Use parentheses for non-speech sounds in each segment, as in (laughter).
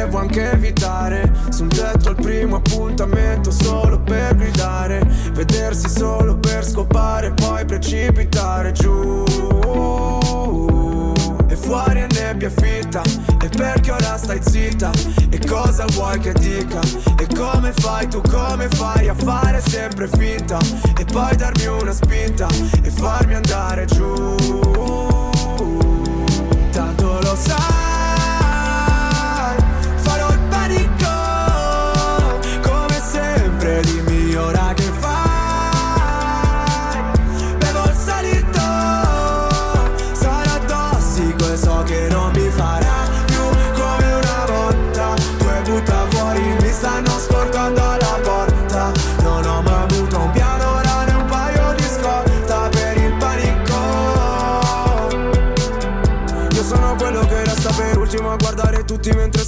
potevo anche evitare. Su un tetto al primo appuntamento solo per gridare. Vedersi solo per scopare poi precipitare giù. E fuori è nebbia fitta E perché ora stai zitta? E cosa vuoi che dica? E come fai tu come fai a fare sempre finta? E poi darmi una spinta E farmi andare giù. Tanto lo sai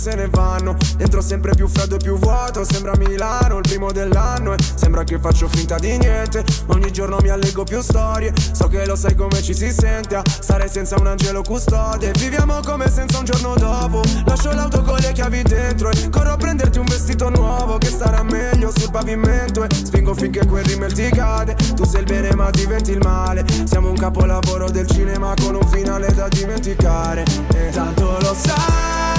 se ne vanno. Dentro sempre più freddo e più vuoto Sembra Milano il primo dell'anno E sembra che faccio finta di niente. Ogni giorno mi allego più storie So che lo sai come ci si sente. A stare senza un angelo custode Viviamo come senza un giorno dopo. Lascio l'auto con le chiavi dentro E corro a prenderti un vestito nuovo Che starà meglio sul pavimento. E spingo finché quel rimel ti cade. Tu sei il bene ma diventi il male. Siamo un capolavoro del cinema Con un finale da dimenticare. E tanto lo sai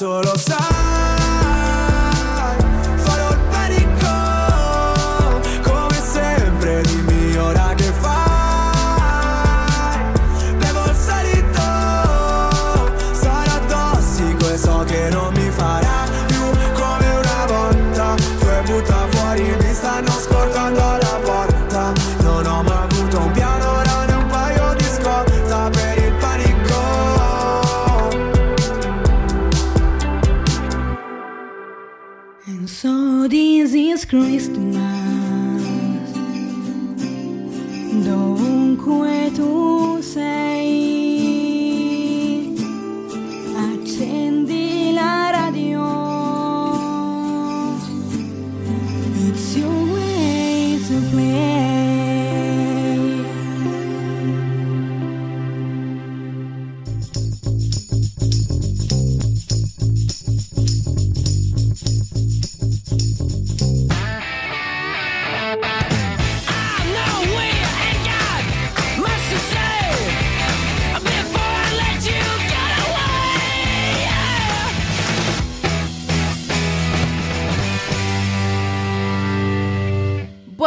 tanto lo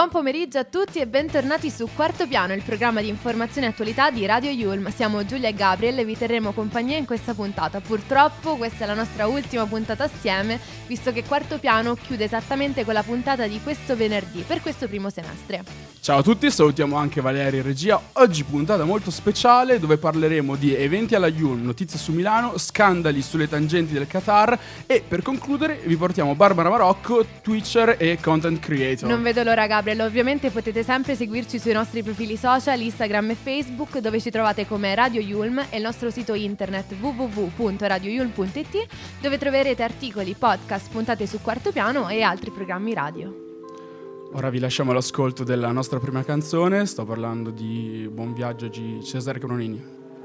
sai pomeriggio a tutti e bentornati su Quarto Piano, il programma di informazione e attualità di Radio Yulm. Siamo Giulia e Gabriel e vi terremo compagnia in questa puntata. Purtroppo questa è la nostra ultima puntata assieme, visto che Quarto Piano chiude esattamente con la puntata di questo venerdì, per questo primo semestre. Ciao a tutti, salutiamo anche Valeria in regia. Oggi puntata molto speciale dove parleremo di eventi alla Yulm, notizie su Milano, scandali sulle tangenti del Qatar e per concludere vi portiamo Barbara Marocco, Twitcher e content creator. Non vedo l'ora Gabriel, ovviamente potete sempre seguirci sui nostri profili social, Instagram e Facebook, dove ci trovate come Radio Yulm e il nostro sito internet www.radioyulm.it, dove troverete articoli, podcast, puntate su quarto piano e altri programmi radio. Ora vi lasciamo all'ascolto della nostra prima canzone, sto parlando di Buon viaggio di Cesare Cronini.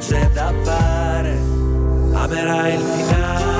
c'è da fare amerai il finale.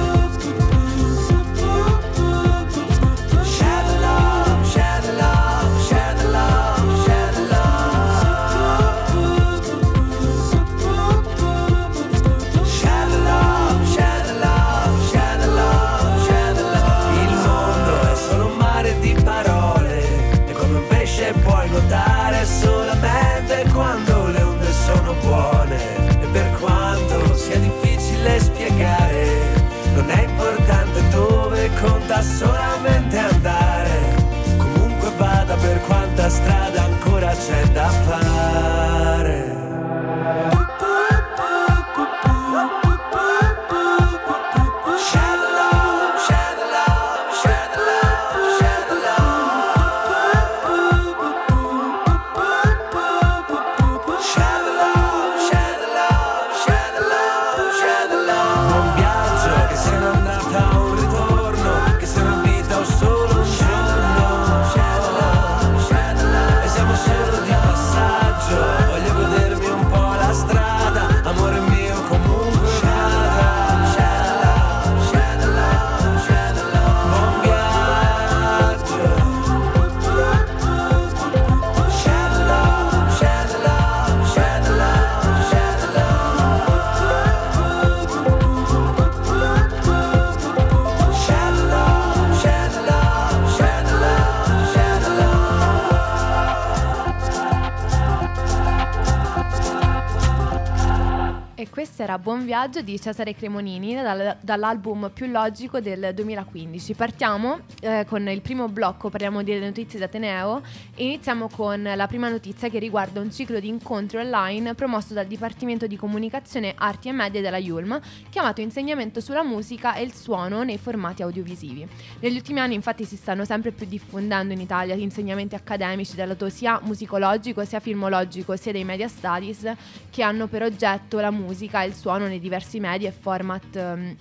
era Buon Viaggio di Cesare Cremonini dal- dall'album Più Logico del 2015. Partiamo eh, con il primo blocco, parliamo delle notizie d'Ateneo e iniziamo con la prima notizia che riguarda un ciclo di incontri online promosso dal Dipartimento di Comunicazione, Arti e Media della Yulm, chiamato Insegnamento sulla musica e il suono nei formati audiovisivi. Negli ultimi anni infatti si stanno sempre più diffondendo in Italia insegnamenti accademici dal lato sia musicologico sia filmologico sia dei media studies che hanno per oggetto la musica e il suono nei diversi media e format ehm,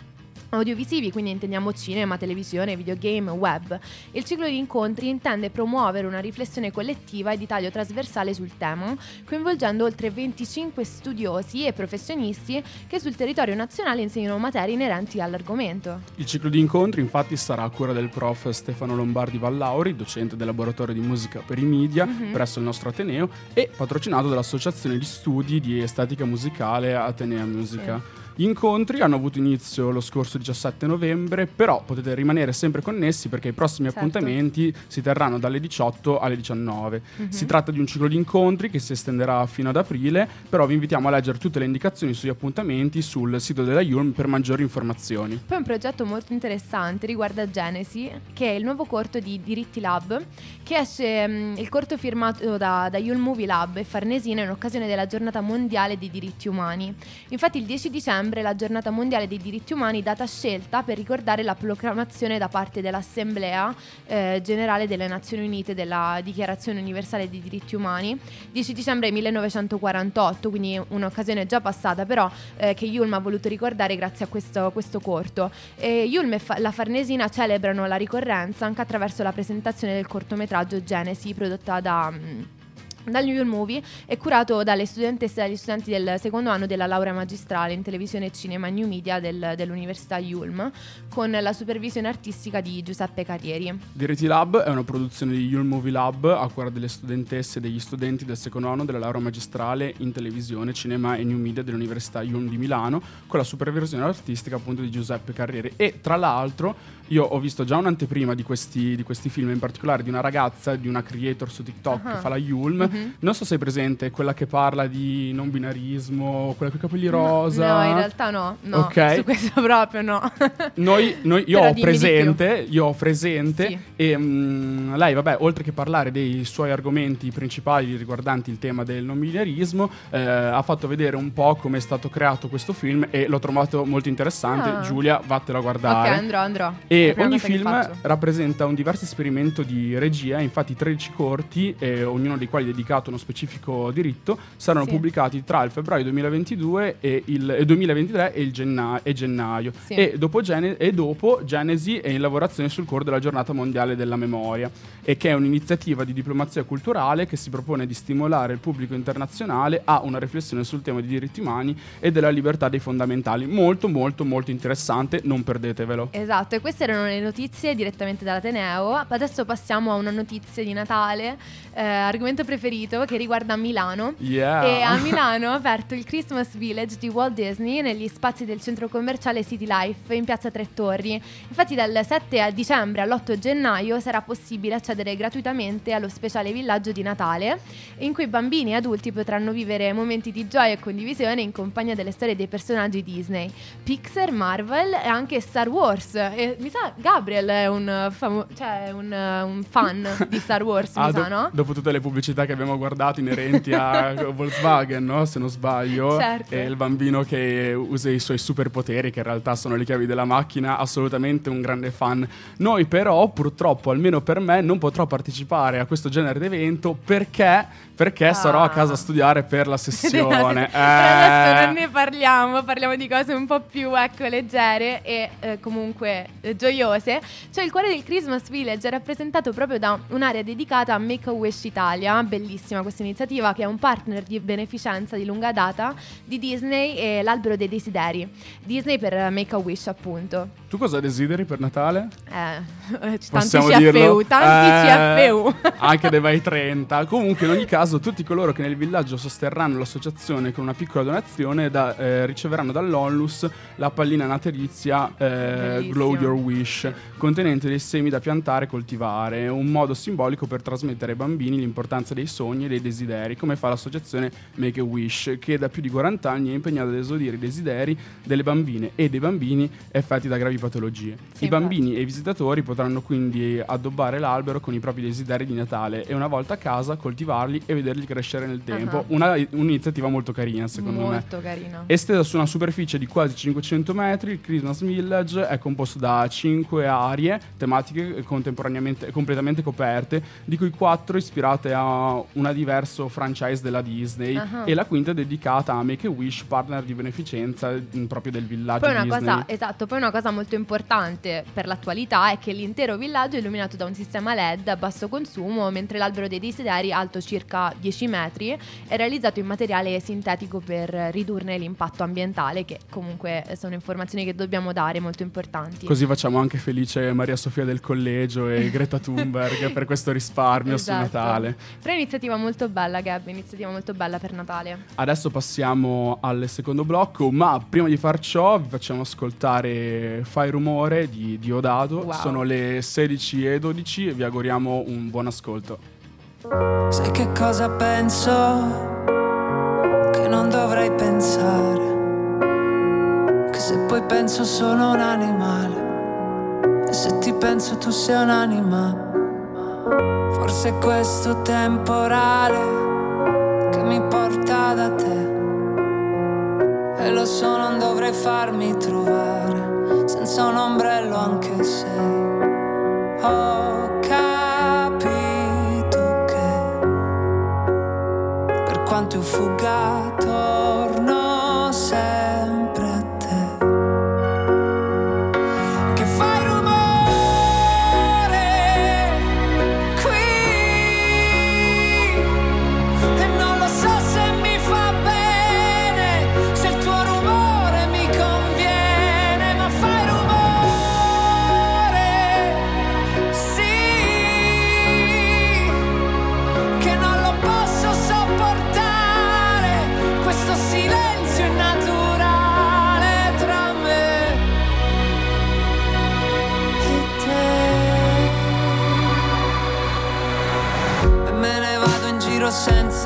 audiovisivi, quindi intendiamo cinema, televisione, videogame, web. Il ciclo di incontri intende promuovere una riflessione collettiva e di taglio trasversale sul tema, coinvolgendo oltre 25 studiosi e professionisti che sul territorio nazionale insegnano materie inerenti all'argomento. Il ciclo di incontri infatti sarà a cura del prof Stefano Lombardi Vallauri, docente del laboratorio di musica per i media Mhm. presso il nostro Ateneo e patrocinato dall'Associazione di Studi di Estetica Musicale Atenea Musica. Gli incontri hanno avuto inizio lo scorso 17 novembre, però potete rimanere sempre connessi perché i prossimi Certo. appuntamenti si terranno dalle 18 alle 19. Mhm. Si tratta di un ciclo di incontri che si estenderà fino ad aprile, però vi invitiamo a leggere tutte le indicazioni sugli appuntamenti sul sito della Yulm per maggiori informazioni. Poi un progetto molto interessante riguarda Genesi, che è il nuovo corto di Diritti Lab, che esce mm, il corto firmato da, da Yule Movie Lab e Farnesina in occasione della giornata mondiale dei diritti umani. Infatti il 10 dicembre è la giornata mondiale dei diritti umani, data scelta per ricordare la proclamazione da parte dell'Assemblea eh, Generale delle Nazioni Unite della Dichiarazione Universale dei Diritti Umani, 10 dicembre 1948, quindi un'occasione già passata, però eh, che Yulm ha voluto ricordare grazie a questo, questo corto. E Yulm e Fa- la Farnesina celebrano la ricorrenza anche attraverso la presentazione del cortometraggio Genesi prodotta da... mm, dal New York Movie è curato dalle studentesse e dagli studenti del secondo anno della laurea magistrale in televisione e cinema e new media del- dell'Università Yulm con la supervisione artistica di Giuseppe Carrieri. Dirity Lab è una produzione di Yule Movie Lab a cura delle studentesse e degli studenti del secondo anno della laurea magistrale in televisione, cinema e new media dell'Università Yulm di Milano con la supervisione artistica appunto di Giuseppe Carrieri e tra l'altro io ho visto già un'anteprima di questi, di questi film, in particolare di una ragazza, di una creator su TikTok Ah. che fa la Yulm. Mhm. Non so se hai presente quella che parla di non binarismo, quella con i capelli rosa. No, in realtà no, no, Ok. su questo (laughs) proprio no. Noi, noi- io ho presente, io ho presente Sì. e mm, lei, vabbè, oltre che parlare dei suoi argomenti principali riguardanti il tema del non binarismo, eh, ha fatto vedere un po' come è stato creato questo film e l'ho trovato molto interessante. Ah. Giulia, vattelo a ok, guardare. andrò, andrò. È E ogni film rappresenta un diverso esperimento di regia, infatti 13 corti, eh, ognuno dei quali dedicato a uno specifico diritto, saranno Sì. pubblicati tra il febbraio 2022 e il e 2023 e, il genna- e gennaio. Sì. E, dopo Gene- e dopo Genesi è in lavorazione sul core della giornata mondiale della memoria, e che è un'iniziativa di diplomazia culturale che si propone di stimolare il pubblico internazionale a una riflessione sul tema dei diritti umani e della libertà dei fondamentali. Molto, molto, molto interessante, non perdetevelo. Esatto, e queste erano le notizie direttamente dall'Ateneo. Adesso passiamo a una notizia di Natale, eh, argomento preferito che riguarda Milano. Yeah. E a (laughs) Milano ha aperto il Christmas Village di Walt Disney negli spazi del centro commerciale City Life in piazza Tre Torri. Infatti dal 7 a dicembre all'8 gennaio sarà possibile accedere gratuitamente allo speciale villaggio di Natale in cui bambini e adulti potranno vivere momenti di gioia e condivisione in compagnia delle storie dei personaggi Disney, Pixar, Marvel e anche Star Wars. E mi sa Gabriel è un, famo- cioè, un, un fan di Star Wars, Ah, mi sa, do- no? Dopo tutte le pubblicità che abbiamo guardato inerenti a (laughs) Volkswagen, no? se non sbaglio, Certo. e il bambino che usa i suoi superpoteri, che in realtà sono le chiavi della macchina, assolutamente un grande fan. Noi però, purtroppo, almeno per me, non potrò partecipare a questo genere di evento perché, perché Ah. sarò a casa a studiare per la (laughs) sessione. Però adesso Eh. non ne parliamo, parliamo di cose un po' più ecco, leggere e eh, comunque eh, gioiose. Cioè il cuore del Christmas Village è rappresentato proprio da un'area dedicata a Make-A-Wish Italia, bellissima questa iniziativa che è un partner di beneficenza di lunga data di Disney e l'albero dei desideri. Disney per Make-A-Wish appunto. Tu cosa desideri per Natale? Eh, (laughs) tanti Possiamo CFU, dirlo? tanti Eh, CFU. (laughs) Anche dei vai 30. Comunque, in ogni caso, tutti coloro che nel villaggio sosterranno l'associazione con una piccola donazione da- eh, riceveranno dall'Onlus la pallina natalizia eh. Glow Your Wish, contenente dei semi da piantare e coltivare. Un modo simbolico per trasmettere ai bambini l'importanza dei sogni e dei desideri, come fa l'associazione Make a Wish, che da più di 40 anni è impegnata ad esaudire i desideri delle bambine e dei bambini affetti da gravi patologie. Sì, I bambini e i visitatori potranno quindi addobbare l'albero con i propri desideri di Natale e una volta a casa coltivarli e vederli crescere nel tempo. Ah. Una- un'iniziativa molto carina, secondo me. Molto carina. Estesa su una superficie di quasi 500 metri, il Christmas Village è composto da 5 aree tematiche contemporaneamente completamente coperte, di cui 4 ispirate a una diverso franchise della Disney Ah. e la quinta è dedicata a Make a Wish, partner di beneficenza mm, proprio del villaggio Poi una Disney. cosa, esatto, poi una cosa molto importante per l'attualità è che l'intero villaggio è illuminato da un sistema LED a basso consumo, mentre l'albero dei desideri, alto circa 10 metri, è realizzato in materiale sintetico per ridurne l'impatto ambientale, che comunque sono informazioni che dobbiamo dare molto importanti. Così facciamo anche felice Maria Sofia del collegio e (laughs) Greta Thunberg per questo risparmio su Esatto. Natale. Però è un'iniziativa molto bella, Gab, iniziativa molto bella per Natale. Adesso passiamo al secondo blocco, ma prima di far ciò vi facciamo ascoltare Fai rumore di Diodato. Wow. Sono le 16 e 12 e vi auguriamo un buon ascolto. Sai che cosa penso? Che non dovrei pensare. Che se poi penso sono un animale. E se ti penso tu sei un'anima. Forse questo temporale che mi porta da te. E lo so, non dovrei farmi trovare senza un ombrello anche se ho capito che per quanto io fugga torno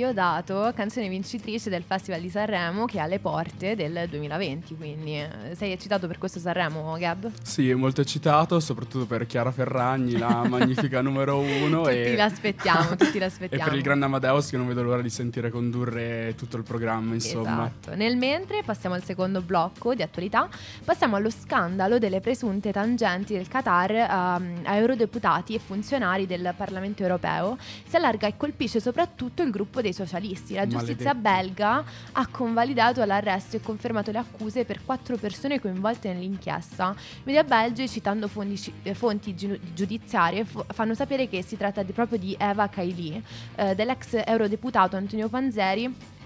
Diodato, canzone vincitrice del Festival di Sanremo che è alle porte del 2020, quindi eh, sei eccitato per questo Sanremo, Gab? Sì, molto eccitato, soprattutto per Chiara Ferragni, la (laughs) magnifica numero uno. tutti e... l'aspettiamo, (laughs) tutti E l'aspettiamo. per il grande Amadeus che non vedo l'ora di sentire condurre tutto il programma, insomma. Esatto. Nel mentre passiamo al secondo blocco di attualità, passiamo allo scandalo delle presunte tangenti del Qatar ehm, a eurodeputati e funzionari del Parlamento europeo. Si allarga e colpisce soprattutto il gruppo dei socialisti. La giustizia Maledetti. belga ha convalidato l'arresto e confermato le accuse per quattro persone coinvolte nell'inchiesta. I media belgi, citando fonti, eh, fonti giu- giudiziarie, fanno sapere che si tratta di- proprio di Eva Kaili, eh, dell'ex eurodeputato Antonio Panzeri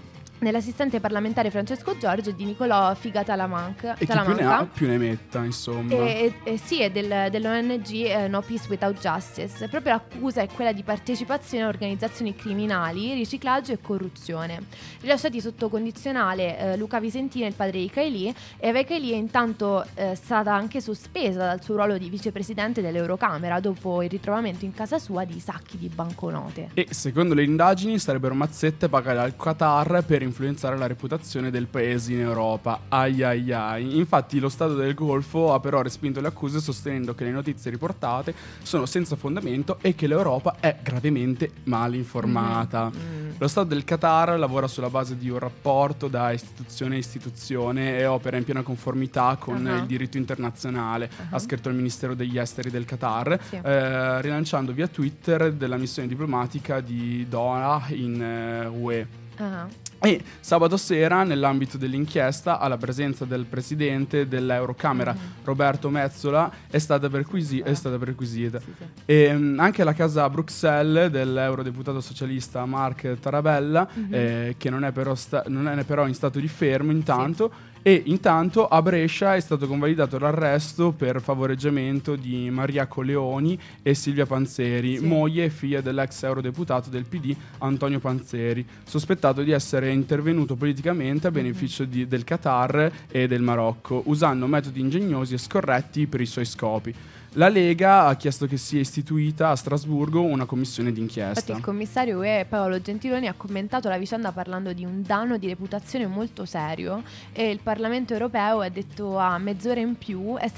dell'assistente parlamentare Francesco Giorgio e di Nicolò Figa Talamanca. E chi più ne ha più ne metta, insomma. E, e- e sì, è del- dell'ONG eh, No Peace Without Justice. Proprio l'accusa è quella di partecipazione a organizzazioni criminali, riciclaggio e corruzione. Rilasciati sotto condizionale eh, Luca Visentini, il padre di Kaili, e Eva Kaili è intanto eh, stata anche sospesa dal suo ruolo di vicepresidente dell'Eurocamera dopo il ritrovamento in casa sua di sacchi di banconote. E secondo le indagini sarebbero mazzette pagate al Qatar per influenzare la reputazione del paese in Europa. Ai ai ai. Infatti lo Stato del Golfo ha però respinto le accuse sostenendo che le notizie riportate sono senza fondamento e che l'Europa è gravemente mal informata. Mm. Lo Stato del Qatar lavora sulla base di un rapporto da istituzione a istituzione e opera in piena conformità con Ah. il diritto internazionale, Ah. ha scritto il Ministero degli Esteri del Qatar, Sì. eh, rilanciando via Twitter della missione diplomatica di Doha in eh, UE. Ah. E sabato sera, nell'ambito dell'inchiesta, alla presenza del presidente dell'Eurocamera, Mhm. Roberto Mezzola, è stata, perquisi- è stata perquisita. Sì, sì. E mm, anche la casa a Bruxelles dell'eurodeputato socialista Mark Tarabella, Mhm. eh, che non è, però sta- non è però in stato di fermo intanto. E intanto a Brescia è stato convalidato l'arresto per favoreggiamento di Maria Coleoni e Silvia Panzeri, Sì. moglie e figlia dell'ex eurodeputato del PD Antonio Panzeri, sospettato di essere intervenuto politicamente a Mhm. beneficio di- del Qatar e del Marocco, usando metodi ingegnosi e scorretti per i suoi scopi. La Lega ha chiesto che sia istituita a Strasburgo una commissione d'inchiesta. Infatti il commissario UE Paolo Gentiloni ha commentato la vicenda parlando di un danno di reputazione molto serio e il Parlamento europeo ha detto a mezz'ora in più è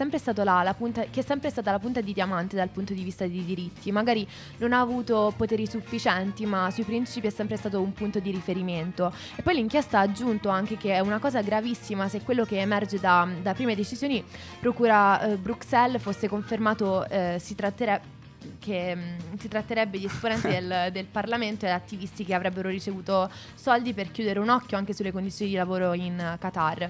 la, la punta, che è sempre stata la punta di diamante dal punto di vista dei diritti. Magari non ha avuto poteri sufficienti ma sui principi è sempre stato un punto di riferimento. E poi l'inchiesta ha aggiunto anche che è una cosa gravissima se quello che emerge da, da prime decisioni procura eh, Bruxelles fosse confermato confermato eh, si tratterebbe che mh, mm, si tratterebbe di esponenti del, (laughs) del, Parlamento e attivisti che avrebbero ricevuto soldi per chiudere un occhio anche sulle condizioni di lavoro in Qatar.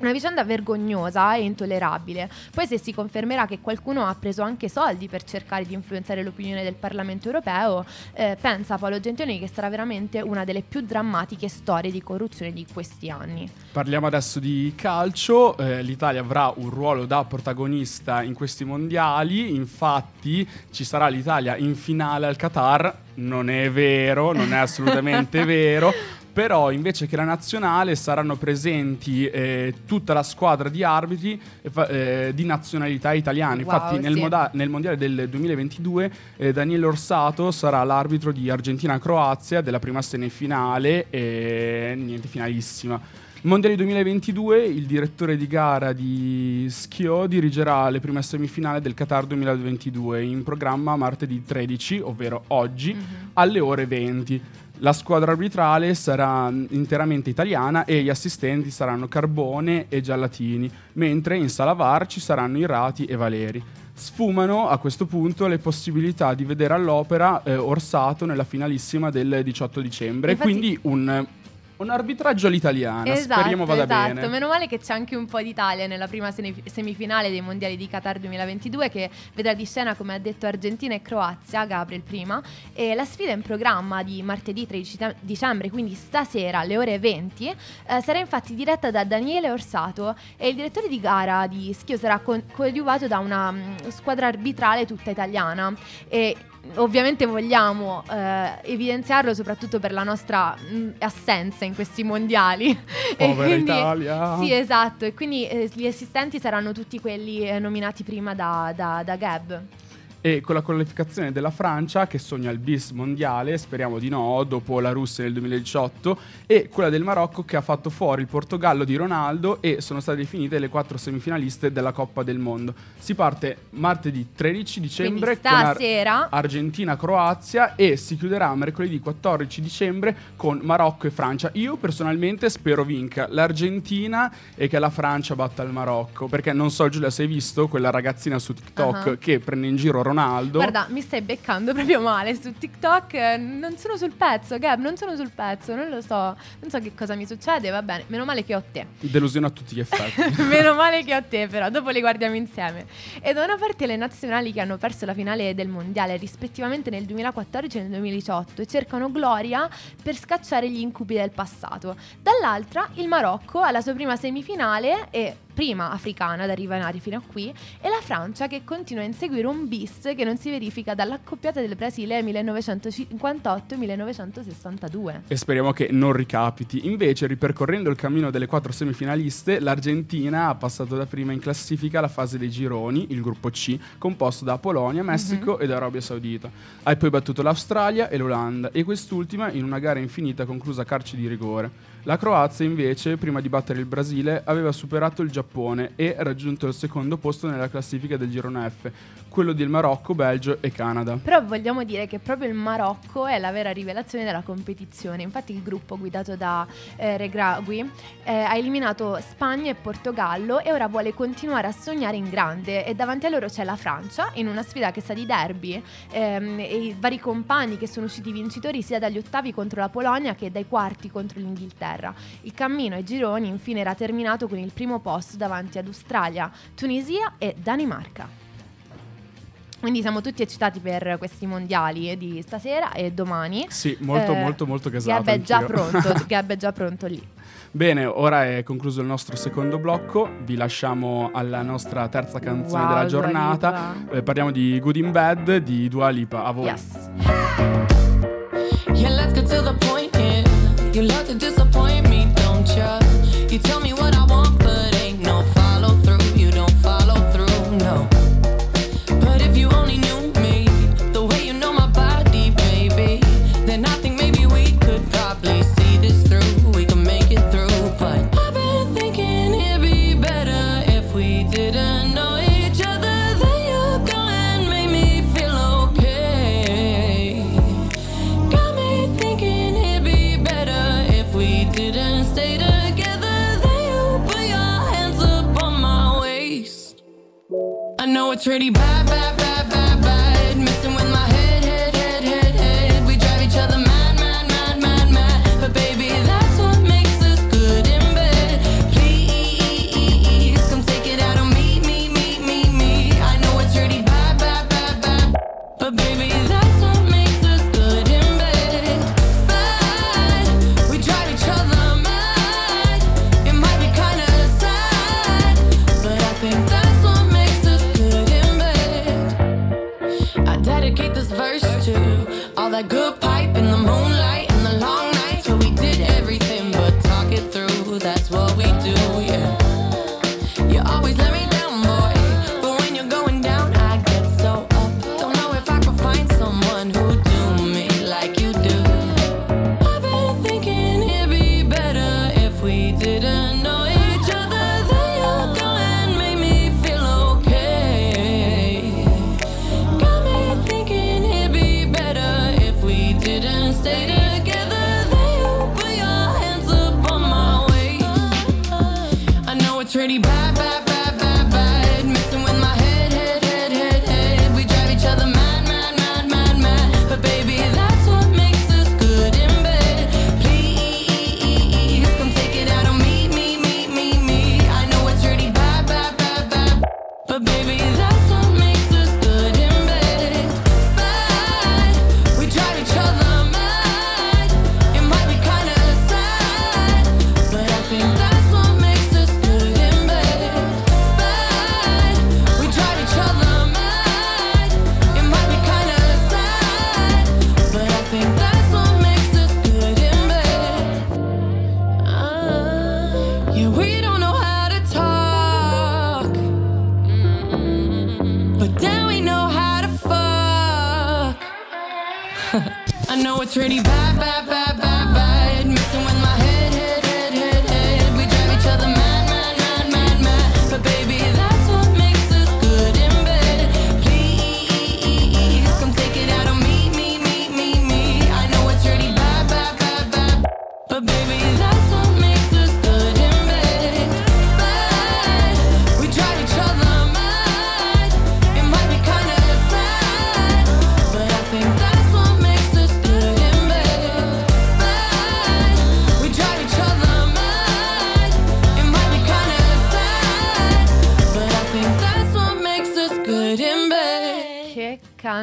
Una vicenda vergognosa e intollerabile. Poi se si confermerà che qualcuno ha preso anche soldi per cercare di influenzare l'opinione del Parlamento europeo, eh, pensa Paolo Gentiloni che sarà veramente una delle più drammatiche storie di corruzione di questi anni. Parliamo adesso di calcio, eh, l'Italia avrà un ruolo da protagonista in questi mondiali, infatti ci sarà l'Italia in finale al Qatar, non è vero, non è assolutamente (laughs) vero però invece che la nazionale saranno presenti eh, tutta la squadra di arbitri eh, di nazionalità italiana. Wow, Infatti nel, moda- nel, mondiale del 2022 eh, Daniele Orsato sarà l'arbitro di Argentina-Croazia della prima semifinale e niente, finalissima. Mondiali 2022, il direttore di gara di Schio dirigerà le prime semifinali del Qatar 2022 in programma martedì 13, ovvero oggi, mm-hmm. alle ore 20. La squadra arbitrale sarà interamente italiana e gli assistenti saranno Carbone e Giallatini, mentre in sala VAR ci saranno Irati e Valeri. Sfumano a questo punto le possibilità di vedere all'opera eh, Orsato nella finalissima del 18 dicembre, Infatti, quindi un un arbitraggio all'italiana, esatto, speriamo vada esatto. bene. Meno male che c'è anche un po' d'Italia nella prima semifinale dei mondiali di Qatar 2022 che vedrà di scena, come ha detto, Argentina e Croazia, Gabriel prima. E la sfida in programma di martedì 13 dicembre, quindi stasera alle ore 20, eh, sarà infatti diretta da Daniele Orsato e il direttore di gara di Schio sarà co- coadiuvato da una mh, squadra arbitrale tutta italiana. E ovviamente vogliamo eh, evidenziarlo soprattutto per la nostra mh, mm, assenza in questi mondiali. (laughs) Povera quindi, Italia! Sì, esatto, e quindi eh, gli assistenti saranno tutti quelli eh, nominati prima da, da, da Gab e con la qualificazione della Francia che sogna il bis mondiale, speriamo di no, dopo la Russia nel 2018 e quella del Marocco che ha fatto fuori il Portogallo di Ronaldo e sono state definite le quattro semifinaliste della Coppa del Mondo. Si parte martedì 13 dicembre con Ar- Argentina-Croazia e si chiuderà mercoledì 14 dicembre con Marocco e Francia. Io personalmente spero vinca l'Argentina e che la Francia batta il Marocco, perché non so Giulia se hai visto quella ragazzina su TikTok uh-huh. che prende in giro Ronaldo. Guarda, mi stai beccando (laughs) proprio male su TikTok. Non sono sul pezzo, Gab, non sono sul pezzo, non lo so. Non so che cosa mi succede, va bene. Meno male che ho te. Delusione a tutti gli effetti. (laughs) Meno male che ho te, però, dopo le guardiamo insieme. E da una parte le nazionali che hanno perso la finale del mondiale rispettivamente nel 2014 e nel 2018 e cercano gloria per scacciare gli incubi del passato. Dall'altra il Marocco alla sua prima semifinale e prima africana ad arrivare fino a qui, e la Francia che continua a inseguire un bis che non si verifica dall'accoppiata del Brasile 1958-1962. E speriamo che non ricapiti. Invece, ripercorrendo il cammino delle quattro semifinaliste, l'Argentina ha passato da prima in classifica la fase dei gironi, il gruppo C, composto da Polonia, Messico mm-hmm. ed Arabia Saudita. Ha poi battuto l'Australia e l'Olanda, e quest'ultima in una gara infinita conclusa a calci di rigore. La Croazia invece, prima di battere il Brasile, aveva superato il Giappone e raggiunto il secondo posto nella classifica del girone F, quello del Marocco, Belgio e Canada. Però vogliamo dire che proprio il Marocco è la vera rivelazione della competizione. Infatti il gruppo guidato da eh, Regragui eh, ha eliminato Spagna e Portogallo e ora vuole continuare a sognare in grande e davanti a loro c'è la Francia in una sfida che sa di derby ehm, e i vari compagni che sono usciti vincitori sia dagli ottavi contro la Polonia che dai quarti contro l'Inghilterra. Il cammino ai gironi infine era terminato con il primo posto davanti ad Australia, Tunisia e Danimarca. Quindi siamo tutti eccitati per questi mondiali di stasera e domani. Sì, molto, eh, molto, molto gasato. Gab è già pronto, (laughs) Gab è già pronto lì. Bene, ora è concluso il nostro secondo blocco, vi lasciamo alla nostra terza canzone wow, della giornata. Eh, parliamo di Good in Bad di Dua Lipa. A voi. Yes. Yeah, it's really bad, bad, I know it's really bad, bad, bad,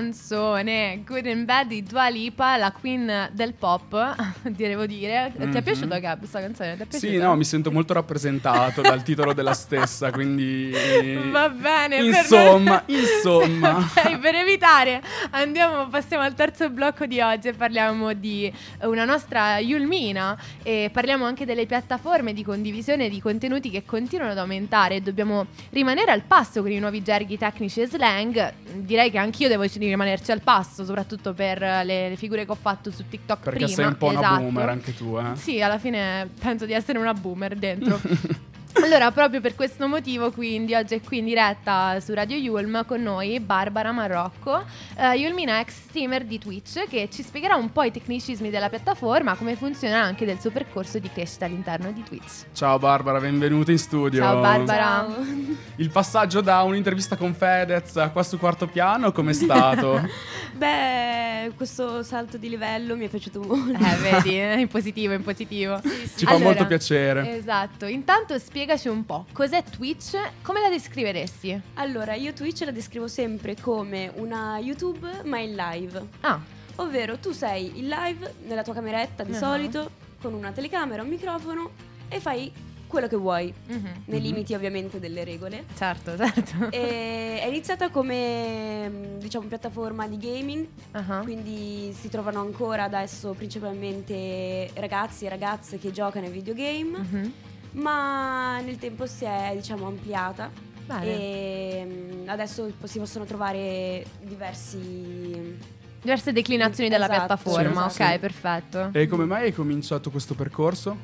Che canzone! Good in Bad di Dua Lipa, la queen del pop, (laughs) devo dire. Ti è Mhm. piaciuta Gab questa canzone? Sì, no, mi sento molto rappresentato dal titolo della stessa, quindi... (laughs) Va bene, per- Insomma, (laughs) insomma. Ok, per evitare, andiamo, passiamo al terzo blocco di oggi e parliamo di una nostra Yulmina e parliamo anche delle piattaforme di condivisione di contenuti che continuano ad aumentare e dobbiamo rimanere al passo con i nuovi gerghi tecnici e slang. Direi che anch'io devo rimanerci al passo, soprattutto per le, le figure che ho fatto su TikTok Perché prima. sei un po' una esatto. boomer anche tu, eh? Sì, alla fine penso di essere una boomer dentro. (laughs) Allora, proprio per questo motivo, quindi, oggi è qui in diretta su Radio Yulm con noi Barbara Marocco, eh, Yulmina ex streamer di Twitch, che ci spiegherà un po' i tecnicismi della piattaforma, come funziona anche del suo percorso di crescita all'interno di Twitch. Ciao Barbara, benvenuta in studio. Ciao Barbara. Il passaggio da un'intervista con Fedez a qua su quarto piano, com'è stato? (laughs) Beh, questo salto di livello mi è piaciuto molto. Eh, vedi, è in positivo, in positivo. Ci fa Allora, molto piacere. Esatto, intanto spiegaci un po', cos'è Twitch? Come la descriveresti? Allora, io Twitch la descrivo sempre come una YouTube ma in live. Ah, Ovvero tu sei in live nella tua cameretta di Ah. solito con una telecamera, un microfono e fai quello che vuoi, mhm, nei limiti ovviamente delle regole. certo, certo. E è iniziata come mh, diciamo piattaforma di gaming, Ah. quindi si trovano ancora adesso principalmente ragazzi e ragazze che giocano ai videogame, Mhm. ma nel tempo si è diciamo ampliata Bene. e mh, adesso si possono trovare diversi Diverse declinazioni della Esatto, piattaforma, sì, ok, sì. perfetto. E come mai hai cominciato questo percorso?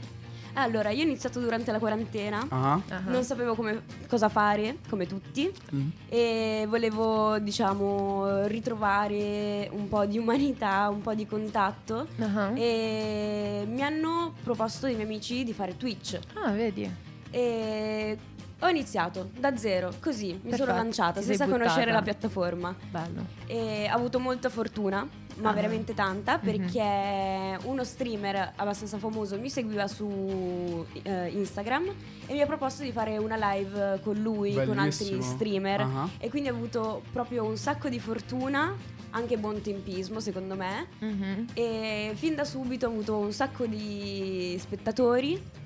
Allora, io ho iniziato durante la quarantena. Ah. non sapevo come- cosa fare, come tutti, Mm. e volevo, diciamo, ritrovare un po' di umanità, un po' di contatto. Ah. E mi hanno proposto dei miei amici di fare Twitch. Ah, vedi. E Ho iniziato da zero, così, mi sono lanciata ti senza conoscere la piattaforma. Bello. E ho avuto molta fortuna, ma Ah. veramente tanta, Mhm. perché uno streamer abbastanza famoso mi seguiva su eh, Instagram e mi ha proposto di fare una live con lui, con altri Bellissimo. streamer. Ah. E quindi ho avuto proprio un sacco di fortuna, anche buon tempismo secondo me. Mhm. E fin da subito ho avuto un sacco di spettatori.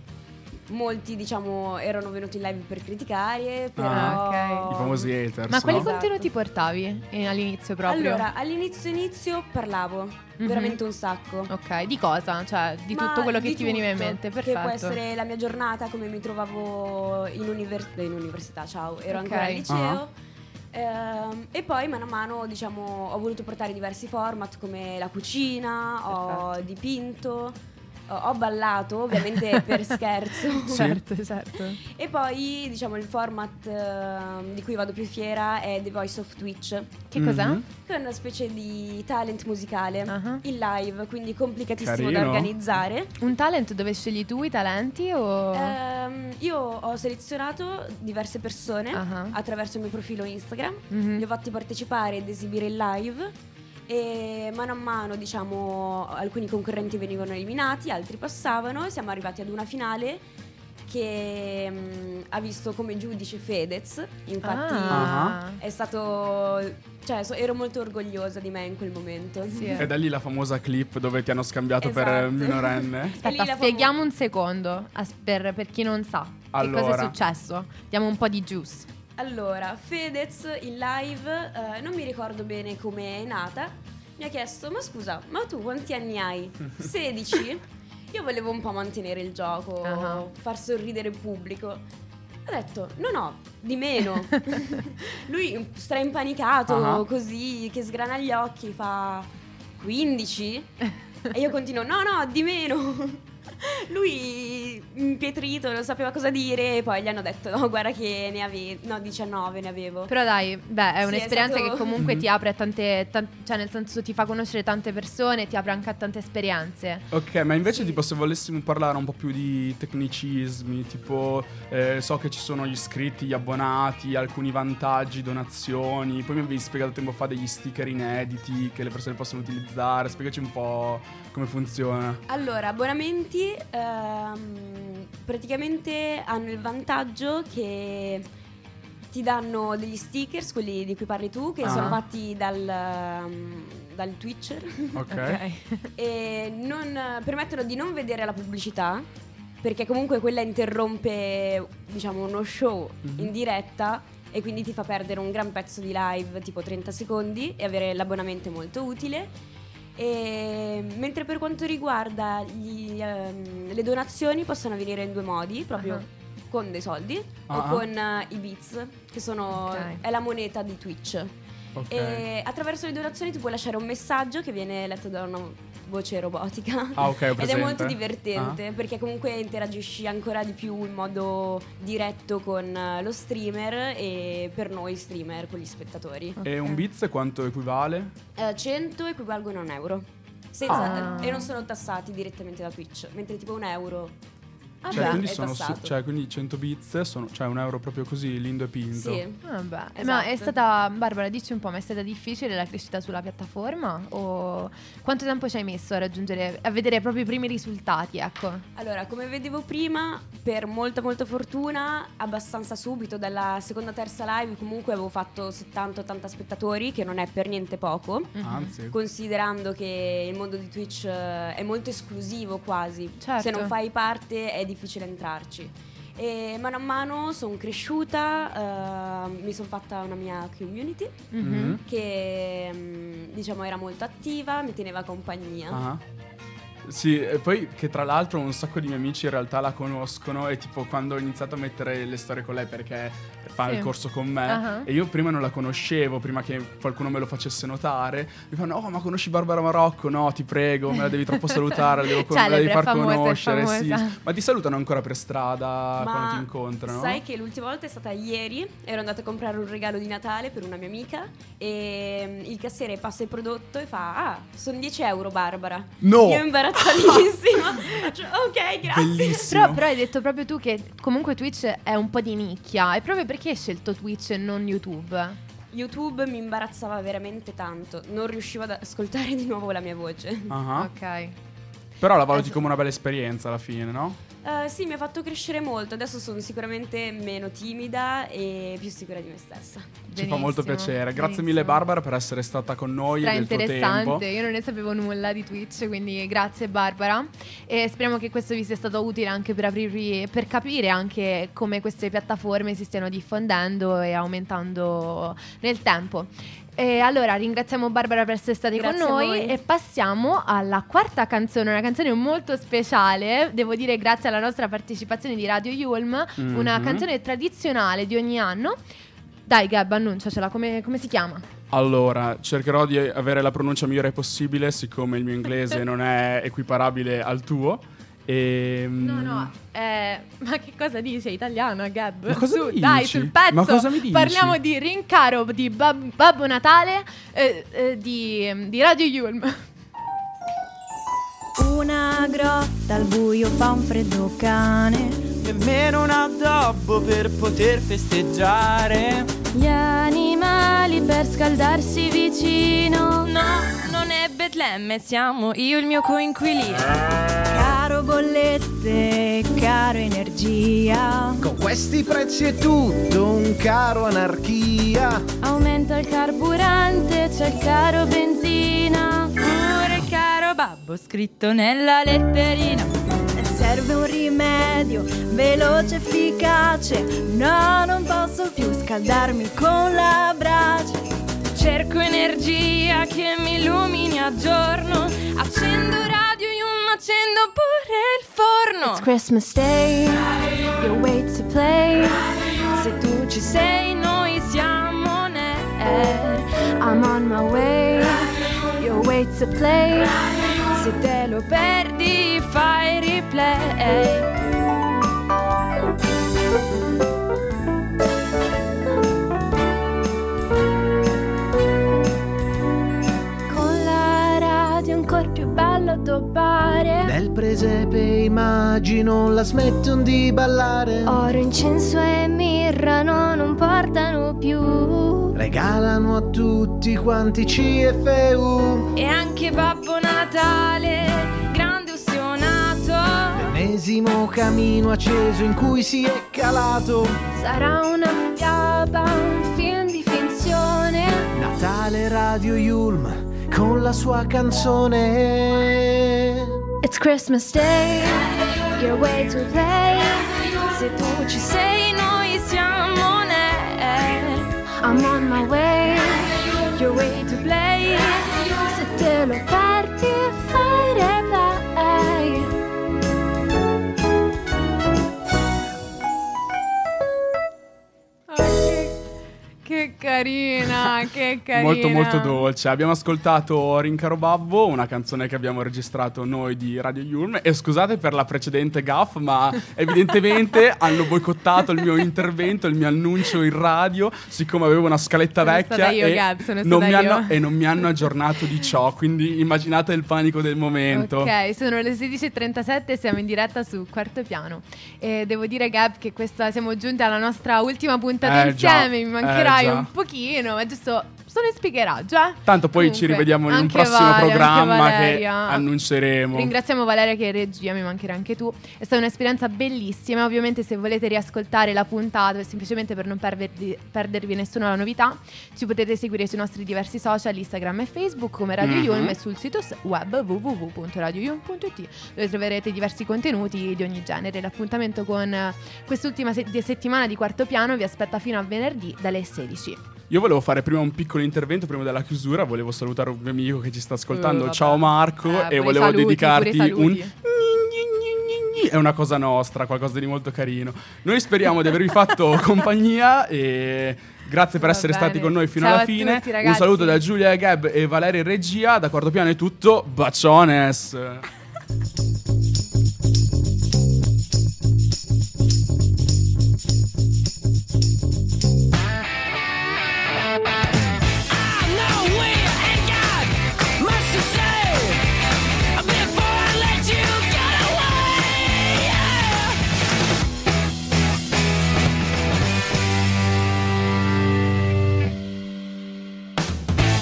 Molti, diciamo, erano venuti in live per criticare, però... Ah, ok. I famosi haters. Ma quali no? Esatto. contenuti portavi eh, all'inizio proprio? Allora, all'inizio inizio parlavo Mhm. veramente un sacco. Ok, di cosa? Cioè, di Ma tutto quello che ti veniva in mente, Che perfetto. può essere la mia giornata, come mi trovavo in, univers- in università, ciao, ero Ok. ancora al liceo. Ah. Ehm, e poi mano a mano diciamo ho voluto portare diversi format come la cucina, ho dipinto, ho, ballato ovviamente (laughs) per scherzo. Certo, certo. E poi diciamo il format ehm, di cui vado più fiera è The Voice of Twitch, Che cos'è? Mhm. che è una specie di talent musicale Ah. in live, quindi complicatissimo da Carino. organizzare. Un talent dove scegli tu i talenti o... Ehm, io ho selezionato diverse persone Ah. attraverso il mio profilo Instagram, Mhm. li ho fatti partecipare ed esibire in live e mano a mano diciamo alcuni concorrenti venivano eliminati, altri passavano e siamo arrivati ad una finale che mm, ha visto come giudice Fedez, infatti Ah. è stato cioè so- ero molto orgogliosa di me in quel momento. Sì. E da lì la famosa clip dove ti hanno scambiato per Esatto. minorenne. E lì Aspetta, spieghiamo un secondo as- per, per chi non sa che cosa Allora. è successo. Diamo un po' di juice. Allora, Fedez in live, eh, non mi ricordo bene come è nata, mi ha chiesto, ma scusa, ma tu quanti anni hai? (laughs) 16? Io volevo un po' mantenere il gioco, Ah. far sorridere il pubblico. Ho detto, no no, di meno. (laughs) Lui stra impanicato, Ah. così, che sgrana gli occhi, fa 15? E io continuo, no no, di meno. Lui impietrito, non sapeva cosa dire e poi gli hanno detto no guarda che ne avevo, no 19 ne avevo. Però dai, beh, è Sì, un'esperienza è stato- che comunque Mhm. ti apre a tante, tan- cioè nel senso ti fa conoscere tante persone, ti apre anche a tante esperienze. Ok, ma invece Sì. tipo se volessimo parlare un po' più di tecnicismi, tipo eh, so che ci sono gli iscritti, gli abbonati, alcuni vantaggi, donazioni, poi mi avevi spiegato tempo fa degli sticker inediti che le persone possono utilizzare, spiegaci un po' come funziona. Allora, abbonamenti ehm, praticamente hanno il vantaggio che ti danno degli stickers, quelli di cui parli tu, che Ah. sono fatti dal, ehm, dal Twitcher Ok. (laughs) e non, permettono di non vedere la pubblicità perché comunque quella interrompe diciamo uno show Mhm. in diretta e quindi ti fa perdere un gran pezzo di live tipo 30 secondi e avere l'abbonamento è molto utile e, mentre per quanto riguarda gli, ehm, le donazioni possono avvenire in due modi proprio Ah. con dei soldi Ah. o con eh, i bits che sono Ok. è la moneta di Twitch Ok. e attraverso le donazioni tu puoi lasciare un messaggio che viene letto da una voce robotica. Ah, ok, (laughs) Ed è molto divertente perché comunque interagisci ancora di più in modo diretto con eh, lo streamer e per noi streamer, con gli spettatori. E Ok. un bits quanto equivale? Eh, 100 equivalgono a un euro. Senza- Ah. E non sono tassati direttamente da Twitch, mentre tipo un euro Ah, cioè, beh. quindi sono cioè, quindi 100 bits sono cioè un euro proprio così, lindo e pinto. Sì. Ma Esatto. è stata, Barbara, dici un po', ma è stata difficile la crescita sulla piattaforma? O quanto tempo ci hai messo a raggiungere, a vedere proprio i primi risultati, ecco? Allora, come vedevo prima, per molta molta fortuna, abbastanza subito, dalla seconda terza live comunque avevo fatto 70-80 spettatori, che non è per niente poco, Mhm. Anzi. considerando che il mondo di Twitch eh, è molto esclusivo quasi. Certo. Se non fai parte è difficile entrarci. E mano a mano sono cresciuta, eh, mi sono fatta una mia community Mhm. Mhm. che mm, diciamo era molto attiva, mi teneva compagnia. Ah. Sì, e poi che tra l'altro un sacco di miei amici in realtà la conoscono e tipo quando ho iniziato a mettere le storie con lei perché fa Sì. il corso con me Ah. e io prima non la conoscevo, prima che qualcuno me lo facesse notare, mi fanno "Oh, ma conosci Barbara Marocco? No, ti prego, me la devi troppo salutare, la devo (laughs) con- Celebre, la devi far famosa, conoscere". Sì. Ma ti salutano ancora per strada Ma quando ti incontrano? Sai che l'ultima volta è stata ieri, ero andata a comprare un regalo di Natale per una mia amica e mm, il cassiere passa il prodotto e fa ah, sono 10 euro Barbara. No! Io imbarazzata incazzatissima. Faccio, ok, grazie. Bellissimo. Però, però hai detto proprio tu che comunque Twitch è un po' di nicchia. E proprio perché hai scelto Twitch e non YouTube? YouTube mi imbarazzava veramente tanto. Non riuscivo ad ascoltare di nuovo la mia voce. Ah. Ok. Però la valuti come una bella esperienza alla fine, no? Eh, sì, mi ha fatto crescere molto. Adesso sono sicuramente meno timida e più sicura di me stessa. Ci fa molto Benissimo, piacere. Grazie benissimo. mille Barbara per essere stata con noi Stra e del tuo tempo. interessante, io non ne sapevo nulla di Twitch, quindi grazie Barbara. E speriamo che questo vi sia stato utile anche per aprirvi, per capire anche come queste piattaforme si stiano diffondendo e aumentando nel tempo. E allora ringraziamo Barbara per essere stati Grazie con a noi e passiamo alla quarta canzone, una canzone molto speciale, devo dire grazie alla nostra partecipazione di Radio Yulm, una Mhm. canzone tradizionale di ogni anno. Dai Gab, annunciacela, come, come si chiama? Allora, cercherò di avere la pronuncia migliore possibile, siccome il mio inglese (laughs) non è equiparabile al tuo. E, No, no, eh, ma che cosa dice italiano, Gab? Ma cosa Su, dai, sul pezzo. Ma cosa mi dici? Parliamo di rincaro di Bab- Babbo Natale eh, eh, di, di Radio Yulm. Una grotta al buio fa un freddo cane. Nemmeno un addobbo per poter festeggiare. Gli animali per scaldarsi vicino. No, non è Betlemme, siamo io e il mio coinquilino. Caro bollette, caro energia. Con questi prezzi è tutto un caro anarchia. Aumenta il carburante, c'è il caro benzina. Pure caro babbo, scritto nella letterina. Serve un rimedio veloce, efficace. No, non posso più scaldarmi con la brace. Cerco energia che mi illumini a giorno. Accendo accendo pure il forno. It's Christmas Day, you wait to play. Se tu ci sei, noi siamo air. I'm on my way, you wait to play. Se te lo perdi, fai replay. Addobbare. Nel presepe immagino la smettono di ballare. Oro, incenso e mirra no, non portano più. Regalano a tutti quanti CFU. E anche Babbo Natale, grande ustionato. L'ennesimo camino acceso in cui si è calato. Sarà una fiaba, un film di finzione. Natale Radio Yulm con la sua canzone. It's Christmas Day, your way to play. Se tu ci sei, noi siamo air. I'm on my way, your way to play. Se te lo perdi, carina, che (laughs) carina. Molto molto dolce. Abbiamo ascoltato Rincaro Babbo, una canzone che abbiamo registrato noi di Radio Yulm. E scusate per la precedente gaff, ma (laughs) evidentemente hanno boicottato il mio intervento, il mio annuncio in radio, siccome avevo una scaletta Sono vecchia io, e, Gab, sono non hanno, e non mi hanno aggiornato di ciò. Quindi immaginate il panico del momento. Ok, sono le 16.37 e siamo in diretta su Quarto Piano. E devo dire, Gab, che questa siamo giunti alla nostra ultima puntata Eh, già, insieme. Mi mancherai eh, già. Un pochino, ma giusto solo in speakeraggio, eh? Tanto poi ci Comunque, rivediamo in un prossimo Vale, programma che annunceremo. Ringraziamo Valeria che è regia, mi mancherà anche tu. È stata un'esperienza bellissima. Ovviamente, se volete riascoltare la puntata, semplicemente per non perdervi, perdervi nessuna novità, ci potete seguire sui nostri diversi social, Instagram e Facebook, come Radio Mhm. Yulm e sul sito s- web www.radioyulm.it, dove troverete diversi contenuti di ogni genere. L'appuntamento con eh, quest'ultima se- di- settimana di quarto piano vi aspetta fino a venerdì dalle 16. Io volevo fare prima un piccolo intervento prima della chiusura. Volevo salutare un mio amico che ci sta ascoltando. Vabbè. Ciao Marco. Eh, e volevo saluti, dedicarti un. È una cosa nostra, qualcosa di molto carino. Noi speriamo di avervi fatto (laughs) compagnia e grazie per Va essere bene. stati con noi fino Ciao alla fine. tutti, un saluto da Giulia Gab e Valeria regia. Da Quarto Piano è tutto. Baciones! (laughs)